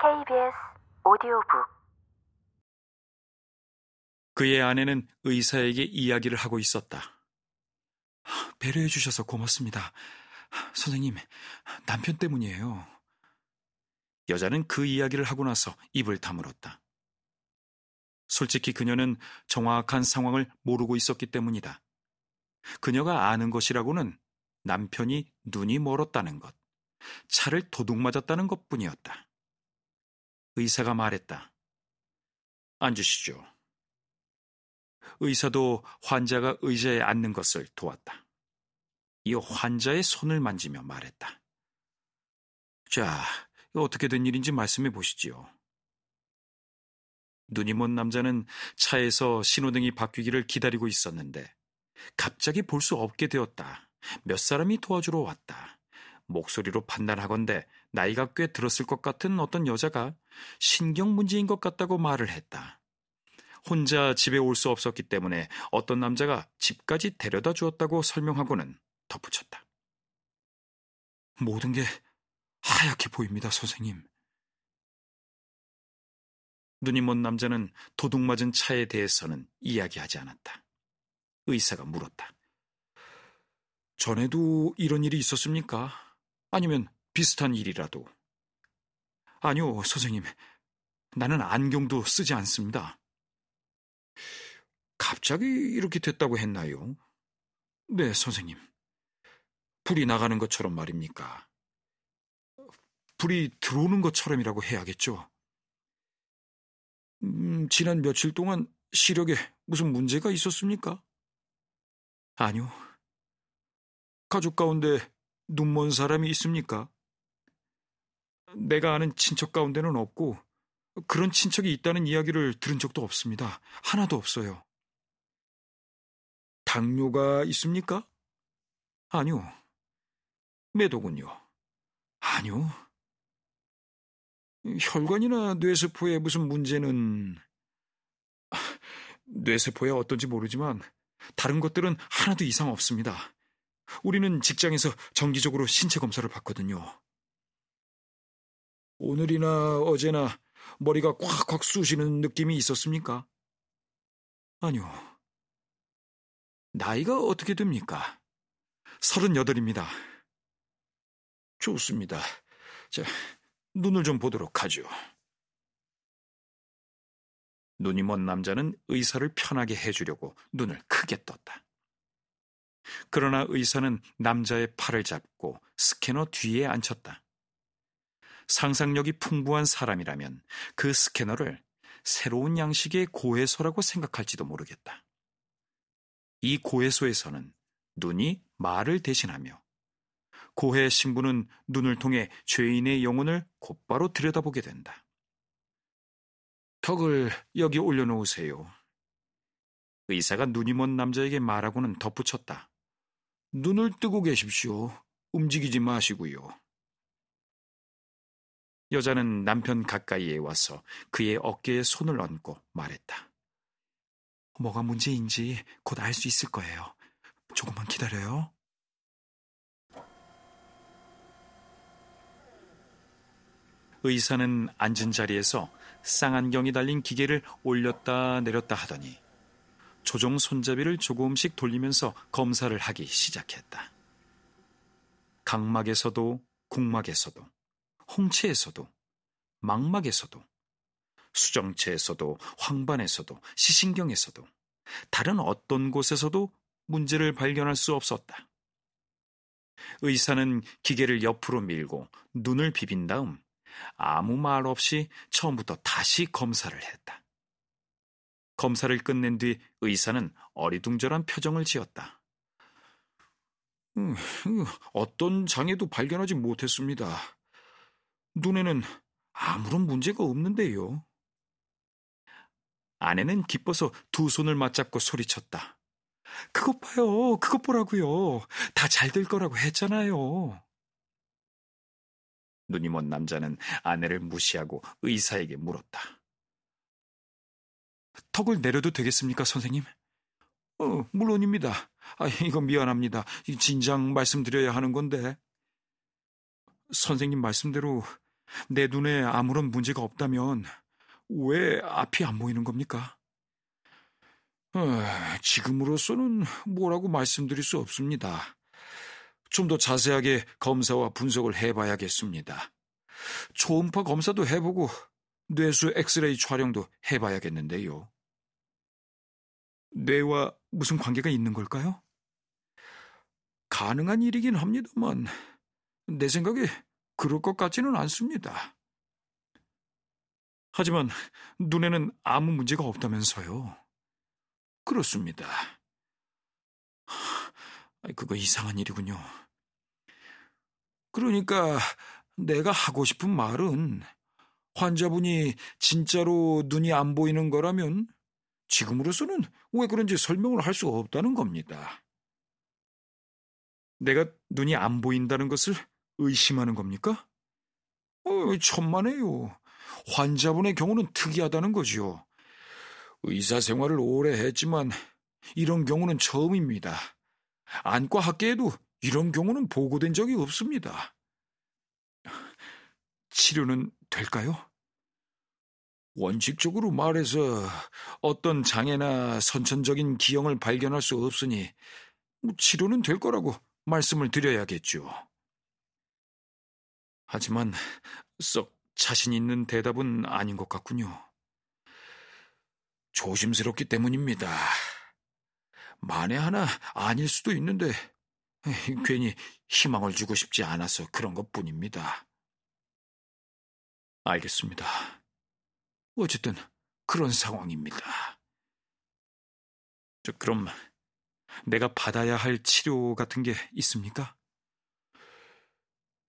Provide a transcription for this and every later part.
KBS 오디오북 그의 아내는 의사에게 이야기를 하고 있었다. 배려해 주셔서 고맙습니다. 선생님, 남편 때문이에요. 여자는 그 이야기를 하고 나서 입을 다물었다. 솔직히 그녀는 정확한 상황을 모르고 있었기 때문이다. 그녀가 아는 것이라고는 남편이 눈이 멀었다는 것, 차를 도둑 맞았다는 것 뿐이었다. 의사가 말했다. 앉으시죠. 의사도 환자가 의자에 앉는 것을 도왔다. 이 환자의 손을 만지며 말했다. 자, 어떻게 된 일인지 말씀해 보시지요. 눈이 먼 남자는 차에서 신호등이 바뀌기를 기다리고 있었는데 갑자기 볼 수 없게 되었다. 몇 사람이 도와주러 왔다. 목소리로 판단하건대 나이가 꽤 들었을 것 같은 어떤 여자가 신경 문제인 것 같다고 말을 했다. 혼자 집에 올 수 없었기 때문에 어떤 남자가 집까지 데려다 주었다고 설명하고는 덧붙였다. 모든 게 하얗게 보입니다, 선생님. 눈이 먼 남자는 도둑 맞은 차에 대해서는 이야기하지 않았다. 의사가 물었다. 전에도 이런 일이 있었습니까? 아니면 비슷한 일이라도? 아니요, 선생님. 나는 안경도 쓰지 않습니다. 갑자기 이렇게 됐다고 했나요? 네, 선생님. 불이 나가는 것처럼 말입니까? 불이 들어오는 것처럼이라고 해야겠죠. 음, 지난 며칠 동안 시력에 무슨 문제가 있었습니까? 아니요. 가족 가운데 눈먼 사람이 있습니까? 내가 아는 친척 가운데는 없고 그런 친척이 있다는 이야기를 들은 적도 없습니다. 하나도 없어요. 당뇨가 있습니까? 아니요. 매도군요. 아니요. 혈관이나 뇌세포에 무슨 문제는 뇌세포야 어떤지 모르지만 다른 것들은 하나도 이상 없습니다. 우리는 직장에서 정기적으로 신체 검사를 받거든요. 오늘이나 어제나 머리가 콱콱 쑤시는 느낌이 있었습니까? 아니요. 나이가 어떻게 됩니까? 서른여덟입니다. 좋습니다. 자, 눈을 좀 보도록 하죠. 눈이 먼 남자는 의사를 편하게 해주려고 눈을 크게 떴다. 그러나 의사는 남자의 팔을 잡고 스캐너 뒤에 앉혔다. 상상력이 풍부한 사람이라면 그 스캐너를 새로운 양식의 고해소라고 생각할지도 모르겠다. 이 고해소에서는 눈이 말을 대신하며 고해 신부는 눈을 통해 죄인의 영혼을 곧바로 들여다보게 된다. 턱을 여기 올려놓으세요. 의사가 눈이 먼 남자에게 말하고는 덧붙였다. 눈을 뜨고 계십시오. 움직이지 마시고요. 여자는 남편 가까이에 와서 그의 어깨에 손을 얹고 말했다. 뭐가 문제인지 곧 알 수 있을 거예요. 조금만 기다려요. 의사는 앉은 자리에서 쌍안경이 달린 기계를 올렸다 내렸다 하더니 조종 손잡이를 조금씩 돌리면서 검사를 하기 시작했다. 각막에서도 국막에서도 홍채에서도 망막에서도 수정체에서도 황반에서도 시신경에서도 다른 어떤 곳에서도 문제를 발견할 수 없었다. 의사는 기계를 옆으로 밀고 눈을 비빈 다음 아무 말 없이 처음부터 다시 검사를 했다. 검사를 끝낸 뒤 의사는 어리둥절한 표정을 지었다. 음, 어떤 장애도 발견하지 못했습니다. 눈에는 아무런 문제가 없는데요. 아내는 기뻐서 두 손을 맞잡고 소리쳤다. 그것 봐요. 그것 보라고요. 다 잘 될 거라고 했잖아요. 눈이 먼 남자는 아내를 무시하고 의사에게 물었다. 턱을 내려도 되겠습니까, 선생님? 어, 물론입니다. 아, 이건 미안합니다. 진작 말씀드려야 하는 건데. 선생님 말씀대로 내 눈에 아무런 문제가 없다면 왜 앞이 안 보이는 겁니까? 어, 지금으로서는 뭐라고 말씀드릴 수 없습니다. 좀 더 자세하게 검사와 분석을 해봐야겠습니다. 초음파 검사도 해보고 뇌수 엑스레이 촬영도 해봐야겠는데요. 뇌와 무슨 관계가 있는 걸까요? 가능한 일이긴 합니다만 내 생각에 그럴 것 같지는 않습니다. 하지만 눈에는 아무 문제가 없다면서요. 그렇습니다. 그거 이상한 일이군요. 그러니까 내가 하고 싶은 말은 환자분이 진짜로 눈이 안 보이는 거라면 지금으로서는 왜 그런지 설명을 할 수 없다는 겁니다. 내가 눈이 안 보인다는 것을 의심하는 겁니까? 어, 천만에요. 환자분의 경우는 특이하다는 거지요. 의사 생활을 오래 했지만 이런 경우는 처음입니다. 안과 학계에도 이런 경우는 보고된 적이 없습니다. 치료는 될까요? 원칙적으로 말해서 어떤 장애나 선천적인 기형을 발견할 수 없으니 치료는 될 거라고 말씀을 드려야겠죠. 하지만 썩 자신 있는 대답은 아닌 것 같군요. 조심스럽기 때문입니다. 만에 하나 아닐 수도 있는데 괜히 희망을 주고 싶지 않아서 그런 것 뿐입니다. 알겠습니다. 어쨌든 그런 상황입니다. 저 그럼 내가 받아야 할 치료 같은 게 있습니까?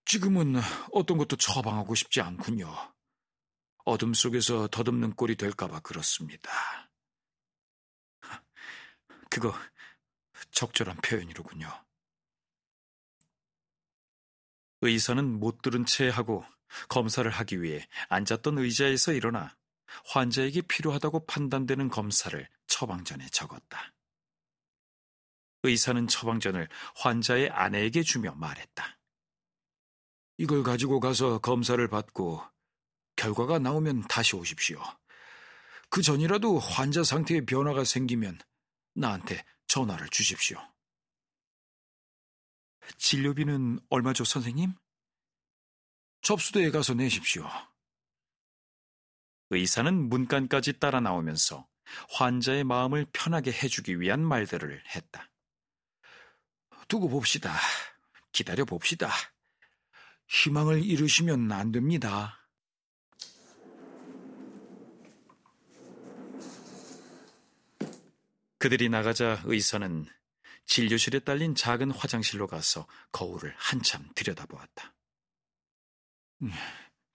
지금은 어떤 것도 처방하고 싶지 않군요. 어둠 속에서 더듬는 꼴이 될까봐 그렇습니다. 그거 적절한 표현이로군요. 의사는 못 들은 채 하고 검사를 하기 위해 앉았던 의자에서 일어나 환자에게 필요하다고 판단되는 검사를 처방전에 적었다. 의사는 처방전을 환자의 아내에게 주며 말했다. 이걸 가지고 가서 검사를 받고 결과가 나오면 다시 오십시오. 그 전이라도 환자 상태에 변화가 생기면 나한테 전화를 주십시오. 진료비는 얼마죠, 선생님? 접수대에 가서 내십시오. 의사는 문간까지 따라 나오면서 환자의 마음을 편하게 해주기 위한 말들을 했다. 두고 봅시다. 기다려 봅시다. 희망을 잃으시면 안 됩니다. 그들이 나가자 의사는 진료실에 딸린 작은 화장실로 가서 거울을 한참 들여다보았다. 음,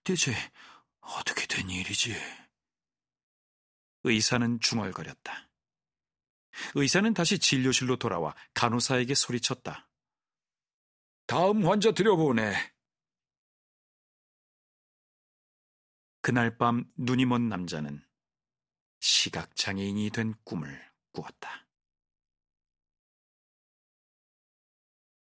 대체 어떻게 된 일이지? 의사는 중얼거렸다. 의사는 다시 진료실로 돌아와 간호사에게 소리쳤다. 다음 환자 들여보내. 그날 밤 눈이 먼 남자는 시각장애인이 된 꿈을 꾸었다.